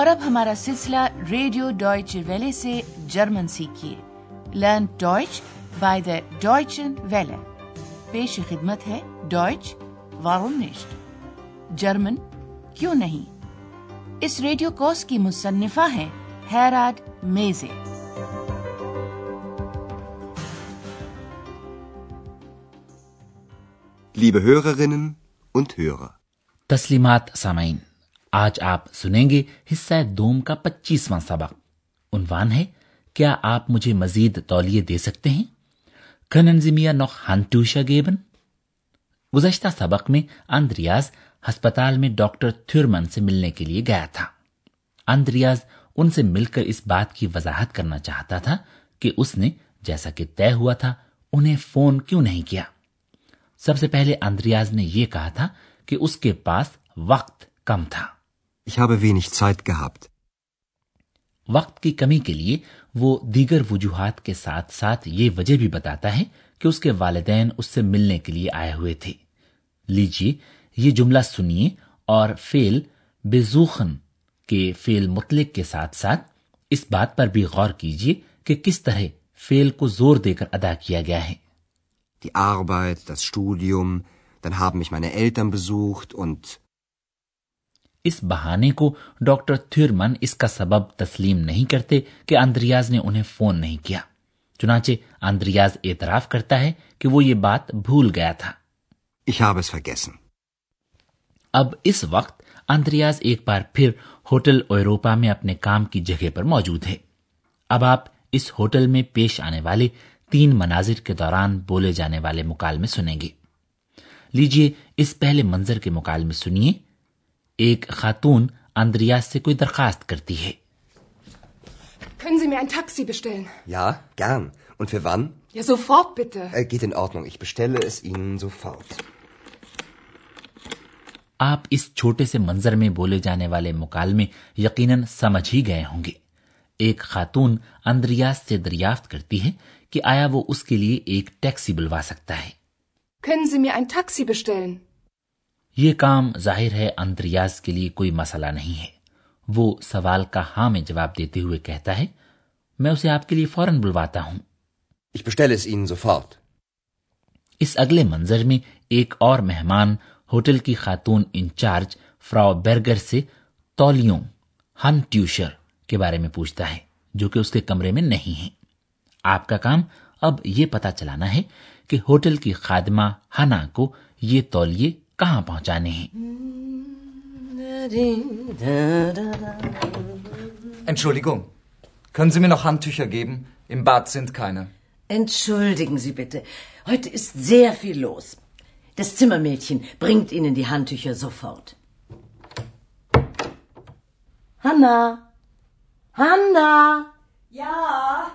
اور اب ہمارا سلسلہ ریڈیو ڈوائچ ویلے سے German سیکھیے۔ Learn Deutsch by the Deutsche Welle. پیش خدمت ہے ڈوائچ وارونشٹ جرمن کیوں نہیں؟ اس ریڈیو کوس کی مصنفہ ہیں ہیراڈ میزے۔ تسلیمات سامعین۔ آج آپ سنیں گے حصہ دوم کا پچیسواں سبق۔ عنوان ہے، کیا آپ مجھے مزید تولیے دے سکتے ہیں؟ کننزمیا نوخ ہنٹوشا گیبن۔ گزشتہ سبق میں اندریاز ہسپتال میں ڈاکٹر تھورمن سے ملنے کے لیے گیا تھا۔ اندریاز ان سے مل کر اس بات کی وضاحت کرنا چاہتا تھا کہ اس نے جیسا کہ طے ہوا تھا، انہیں فون کیوں نہیں کیا۔ سب سے پہلے اندریاز نے یہ کہا تھا کہ اس کے پاس وقت کم تھا۔ Ich habe wenig Zeit gehabt. وقت کی کمی کے لیے وہ دیگر وجوہات کے ساتھ ساتھ یہ وجہ بھی بتاتا ہے کہ اس کے والدین اس سے ملنے کے لیے آئے ہوئے تھے لیجیے یہ جملہ سنیے اور فیل بزوخن کے فیل مطلق کے ساتھ ساتھ اس بات پر بھی غور کیجیے کہ کس طرح فیل کو زور دے کر ادا کیا گیا ہے Die Arbeit, das Studium, dann haben mich meine Eltern besucht und اس بہانے کو ڈاکٹر تھیورمن اس کا سبب تسلیم نہیں کرتے کہ اندریاز نے انہیں فون نہیں کیا۔ چنانچہ اندریاز اعتراف کرتا ہے کہ وہ یہ بات بھول گیا تھا۔ اب اس وقت اندریاز ایک بار پھر ہوٹل اوروپا میں اپنے کام کی جگہ پر موجود ہے۔ اب آپ اس ہوٹل میں پیش آنے والے تین مناظر کے دوران بولے جانے والے مکالمے سنیں گے۔ لیجیے اس پہلے منظر کے مکالمے سنیے۔ ایک خاتون اندریاز سے کوئی درخواست کرتی ہے۔ آپ اس چھوٹے سے منظر میں بولے جانے والے مکالمے یقیناً سمجھ ہی گئے ہوں گے۔ ایک خاتون اندریاز سے دریافت کرتی ہے کہ آیا وہ اس کے لیے ایک ٹیکسی بلوا سکتا ہے۔ Können Sie mir ein Taxi bestellen? یہ کام ظاہر ہے اندریاز کے لیے کوئی مسئلہ نہیں ہے۔ وہ سوال کا ہاں میں جواب دیتے ہوئے کہتا ہے میں اسے آپ کے لیے فوراً بلواتا ہوں۔ اس اگلے منظر میں ایک اور مہمان ہوٹل کی خاتون انچارج فرا برگر سے تولیوں ہن ٹیوشر کے بارے میں پوچھتا ہے جو کہ اس کے کمرے میں نہیں ہے۔ آپ کا کام اب یہ پتا چلانا ہے کہ ہوٹل کی خادمہ ہنا کو یہ تولیے کہاں پہنچانے ہیں Entschuldigung, können Sie mir noch Handtücher geben? Im Bad sind keine. Entschuldigen Sie bitte. Heute ist sehr viel los. Das Zimmermädchen bringt Ihnen die Handtücher sofort. Hanna! Hanna! Ja!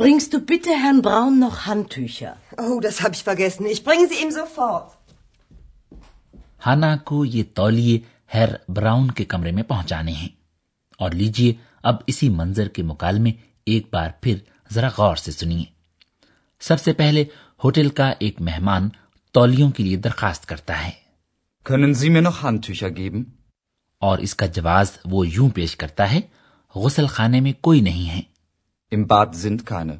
Bringst du bitte Herrn Braun noch Handtücher? Oh, das habe ich vergessen. Ich bringe sie ihm sofort. ہانا کو یہ تولیے ہیر brown کے کمرے میں پہنچانے ہیں اور لیجیے اب اسی منظر کے مکالمے ایک بار پھر ذرا غور سے سنیے سب سے پہلے ہوٹل کا ایک مہمان تولیوں کے لیے درخواست کرتا ہے اور اس کا جواز وہ یوں پیش کرتا ہے غسل خانے میں کوئی نہیں ہے Im Bad sind keine.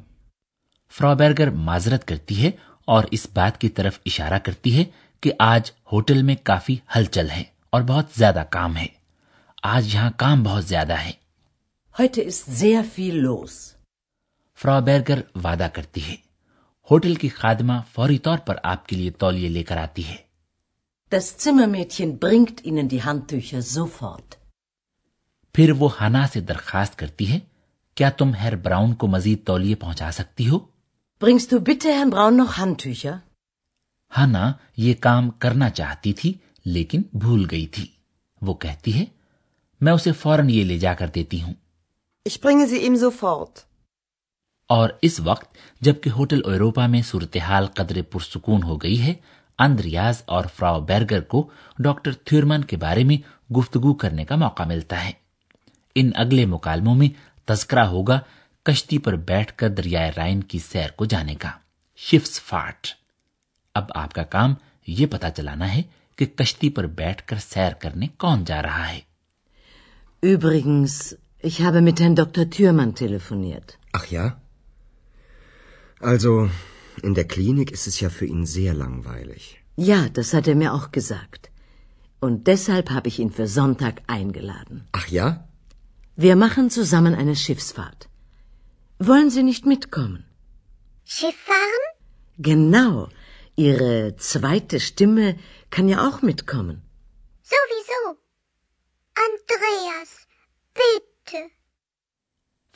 Frau Berger معذرت کرتی ہے اور اس بات کی طرف اشارہ کرتی ہے کہ آج ہوٹل میں کافی ہلچل ہے اور بہت زیادہ کام ہے۔ آج یہاں کام بہت زیادہ ہے۔ Heute ist sehr viel los. فرا بیرگر وعدہ کرتی ہے۔ ہوٹل کی خادمہ فوری طور پر آپ کے لیے تولیے لے کر آتی ہے۔ Das bringt Ihnen die پھر وہ ہنا سے درخواست کرتی ہے کیا تم ہیر براؤن کو مزید تولیے پہنچا سکتی ہو؟ برنگس براؤن نو ہن ٹویشا ہانا یہ کام کرنا چاہتی تھی لیکن بھول گئی تھی۔ وہ کہتی ہے میں اسے فوراً یہ لے جا کر دیتی ہوں۔ اور اس وقت جبکہ ہوٹل ایروپا میں صورتحال قدر پرسکون ہو گئی ہے اندریاز اور فراو بیرگر کو ڈاکٹر تھیورمن کے بارے میں گفتگو کرنے کا موقع ملتا ہے۔ ان اگلے مکالموں میں تذکرہ ہوگا کشتی پر بیٹھ کر دریائے رائن کی سیر کو جانے کا۔ شفس فاٹ۔ اب آپ کا کام یہ پتا چلانا ہے کہ کشتی پر بیٹھ کر سیر کرنے کون جا رہا ہے۔ Übrigens,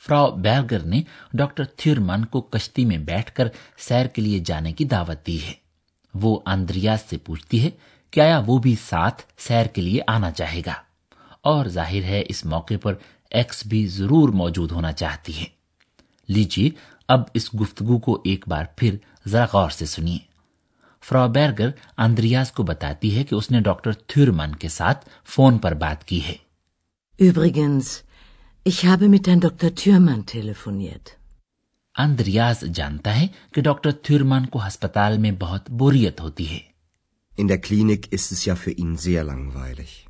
فرا بی ڈاک من کو کشتی میں بیٹھ کر سیر کے لیے جانے کی دعوت دی ہے وہ اندریا پوچھتی ہے کیا وہ بھی ساتھ سیر کے لیے آنا چاہے گا اور ظاہر ہے اس موقع پر ایکس بھی ضرور موجود ہونا چاہتی ہے لیجی اب اس گفتگو کو ایک بار پھر ذرا غور سے سنیے فرا بیرگر آندریاز کو بتاتی ہے کہ اس نے ڈاکٹر تھیورمان کے ساتھ فون پر بات کی ہے Übrigens, ich habe mit Herrn Dr. Thürmann telefoniert. Andreas جانتا ہے کہ ڈاکٹر تھیورمان کو ہسپتال میں بہت بوریت ہوتی ہے In der Klinik ist es ja für ihn sehr langweilig.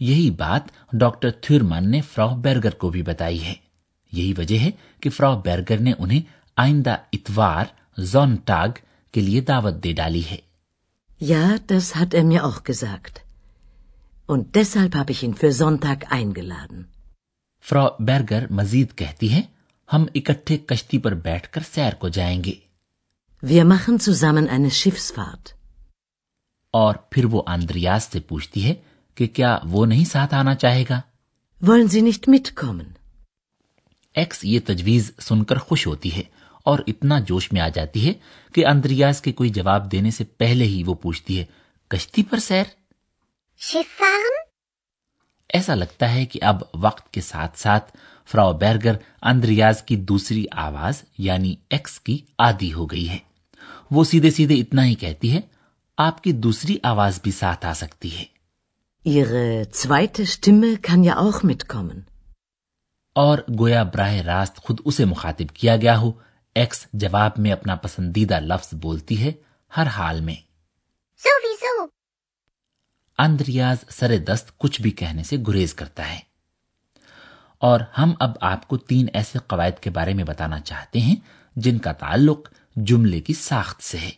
یہی بات ڈاکٹر تھورمان نے فرا بیرگر کو بھی بتائی ہے۔ یہی وجہ ہے کہ فرا بیرگر نے انہیں آئندہ اتوار زون ٹاگ کے لیے دعوت دے ڈالی ہے۔ یا دس ہٹ ایم فرا بیرگر مزید کہتی ہے ہم اکٹھے کشتی پر بیٹھ کر سیر کو جائیں گے۔ Wir machen zusammen eine Schiffsfahrt. اور پھر وہ آندریاز سے پوچھتی ہے کہ کیا وہ نہیں ساتھ آنا چاہے گا؟ ایکس یہ تجویز سن کر خوش ہوتی ہے اور اتنا جوش میں آ جاتی ہے کہ اندریاز کے کوئی جواب دینے سے پہلے ہی وہ پوچھتی ہے کشتی پر سیر؟ ایسا لگتا ہے کہ اب وقت کے ساتھ ساتھ فراو بیرگر اندریاز کی دوسری آواز یعنی ایکس کی عادی ہو گئی ہے۔ وہ سیدھے سیدھے اتنا ہی کہتی ہے آپ کی دوسری آواز بھی ساتھ آ سکتی ہے۔ Ihre zweite Stimme kann ja auch mitkommen. اور گویا براہ راست خود اسے مخاطب کیا گیا ہو ایکس جواب میں اپنا پسندیدہ لفظ بولتی ہے ہر حال میں۔ اندریاز سر دست کچھ بھی کہنے سے گریز کرتا ہے۔ اور ہم اب آپ کو تین ایسے قواعد کے بارے میں بتانا چاہتے ہیں جن کا تعلق جملے کی ساخت سے ہے۔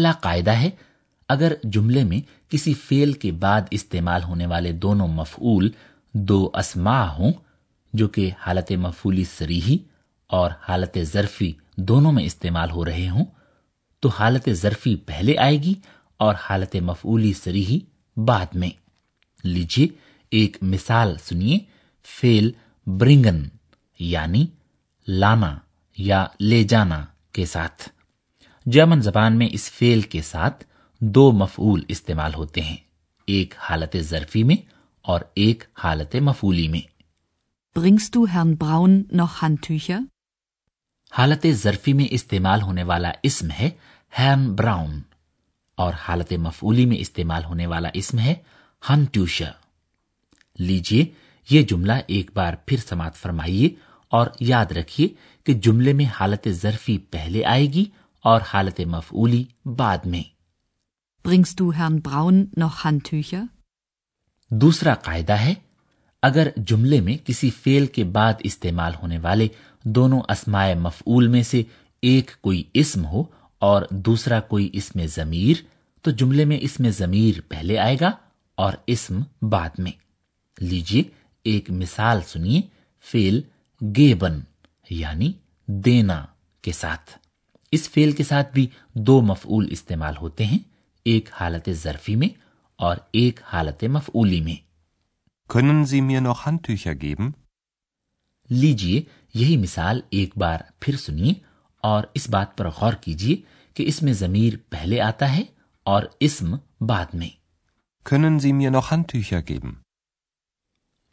پہلا قاعدہ ہے، اگر جملے میں کسی فیل کے بعد استعمال ہونے والے دونوں مفعول دو اسما ہوں، جو کہ حالت مفعولی سریحی اور حالت ظرفی دونوں میں استعمال ہو رہے ہوں، تو حالت ظرفی پہلے آئے گی اور حالت مفعولی سریحی بعد میں۔ لیجیے ایک مثال سنیے فیل برنگن یعنی لانا یا لے جانا کے ساتھ۔ جرمن زبان میں اس فیل کے ساتھ دو مفعول استعمال ہوتے ہیں ایک حالت ظرفی میں اور ایک حالت مفعولی میں Bringst du Herrn Braun noch Handtücher? حالت ظرفی میں استعمال ہونے والا اسم ہے ہیم براؤن اور حالت مفعولی میں استعمال ہونے والا اسم ہے ہن ٹیوشا لیجیے یہ جملہ ایک بار پھر سماعت فرمائیے اور یاد رکھیے کہ جملے میں حالت ظرفی پہلے آئے گی اور حالت مفعولی بعد میں۔ Bringst du Herrn Braun noch Handtücher? دوسرا قاعدہ ہے اگر جملے میں کسی فعل کے بعد استعمال ہونے والے دونوں اسمائے مفعول میں سے ایک کوئی اسم ہو اور دوسرا کوئی اس میں ضمیر تو جملے میں اس میں ضمیر پہلے آئے گا اور اسم بعد میں۔ لیجیے ایک مثال سنیے فیل گیبن یعنی دینا کے ساتھ۔ اس فیل کے ساتھ بھی دو مفعول استعمال ہوتے ہیں ایک حالت ظرفی میں اور ایک حالت مفعولی میں können Sie mir noch Handtücher geben? لیجیے یہی مثال ایک بار پھر سنیے اور اس بات پر غور کیجیے کہ اس میں ضمیر پہلے آتا ہے اور اسم بعد میں können Sie mir noch Handtücher geben?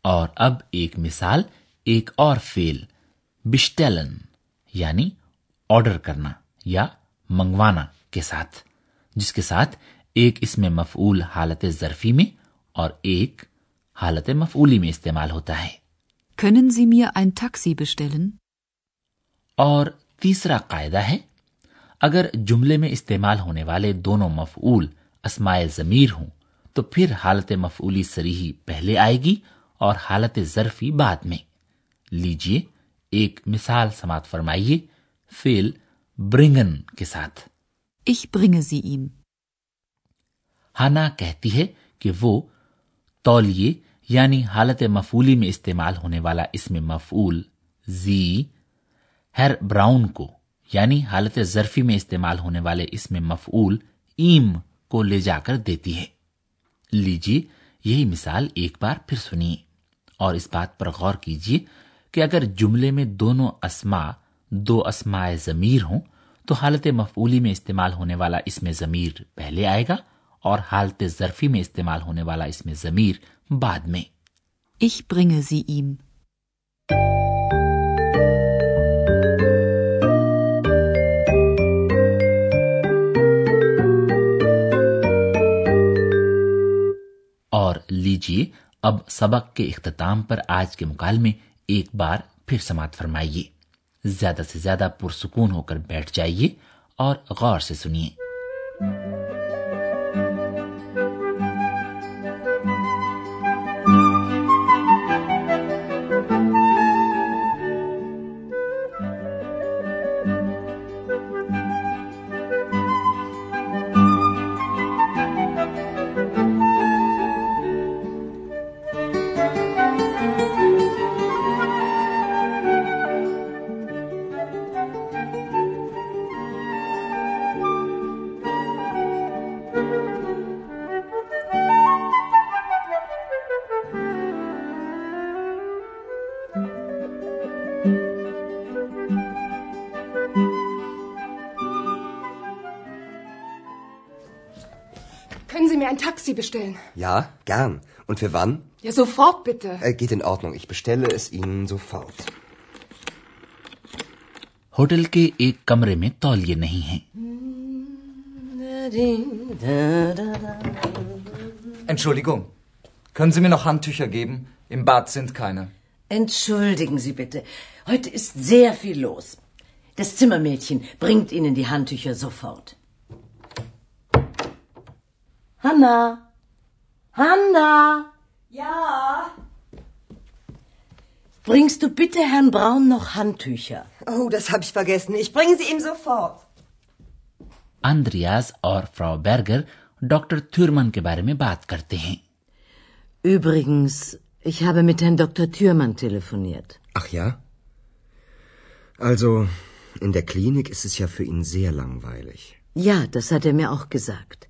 اور اب ایک مثال ایک اور فیل بشٹیلن یعنی آرڈر کرنا یا منگوانا کے ساتھ جس کے ساتھ ایک اس میں مفعول حالت ظرفی میں اور ایک حالت مفعولی میں استعمال ہوتا ہے۔ اور تیسرا قاعدہ ہے اگر جملے میں استعمال ہونے والے دونوں مفعول اسمائے ضمیر ہوں تو پھر حالت مفعولی سریحی پہلے آئے گی اور حالت ظرفی بعد میں۔ لیجیے ایک مثال سماعت فرمائیے فیل برنگن کے ساتھ ich bringe sie ihm. ہانا کہتی ہے کہ وہ تولیے یعنی حالت مفولی میں استعمال ہونے والا اس میں مفول زی ہر براؤن کو یعنی حالت ظرفی میں استعمال ہونے والے اس میں مفعول ایم کو لے جا کر دیتی ہے لیجیے یہی مثال ایک بار پھر سنیے اور اس بات پر غور کیجیے کہ اگر جملے میں دونوں اسما دو اسماء ضمیر ہوں تو حالت مفعولی میں استعمال ہونے والا اس میں ضمیر پہلے آئے گا اور حالت ظرفی میں استعمال ہونے والا اس میں ضمیر بعد میں ich bringe sie ihm. اور لیجیے اب سبق کے اختتام پر آج کے مکالمے ایک بار پھر سماعت فرمائیے زیادہ سے زیادہ پرسکون ہو کر بیٹھ جائیے اور غور سے سنیے۔ پین انٹوٹ ہوٹل کے ایک کمرے میں تال یہ نہیں ہے ڈاکٹر تھین کے بارے میں بات کرتے ہیں یا تو سر میں آخ کے ساک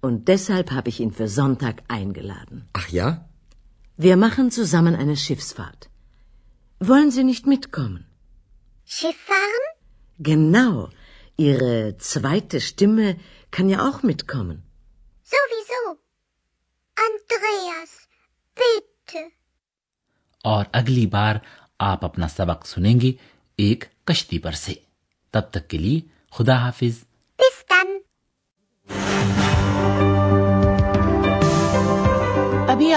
Und deshalb habe ich ihn für Sonntag eingeladen. Ach ja? Wir machen zusammen eine Schiffsfahrt. Wollen Sie nicht mitkommen? Schiff fahren? Genau. Ihre zweite Stimme kann ja auch mitkommen. Sowieso. Andreas, bitte. اور اگلی بار آپ اپنا سبق سنیں گے ایک کشتی پر سے تب تک کے لیے خدا حافظ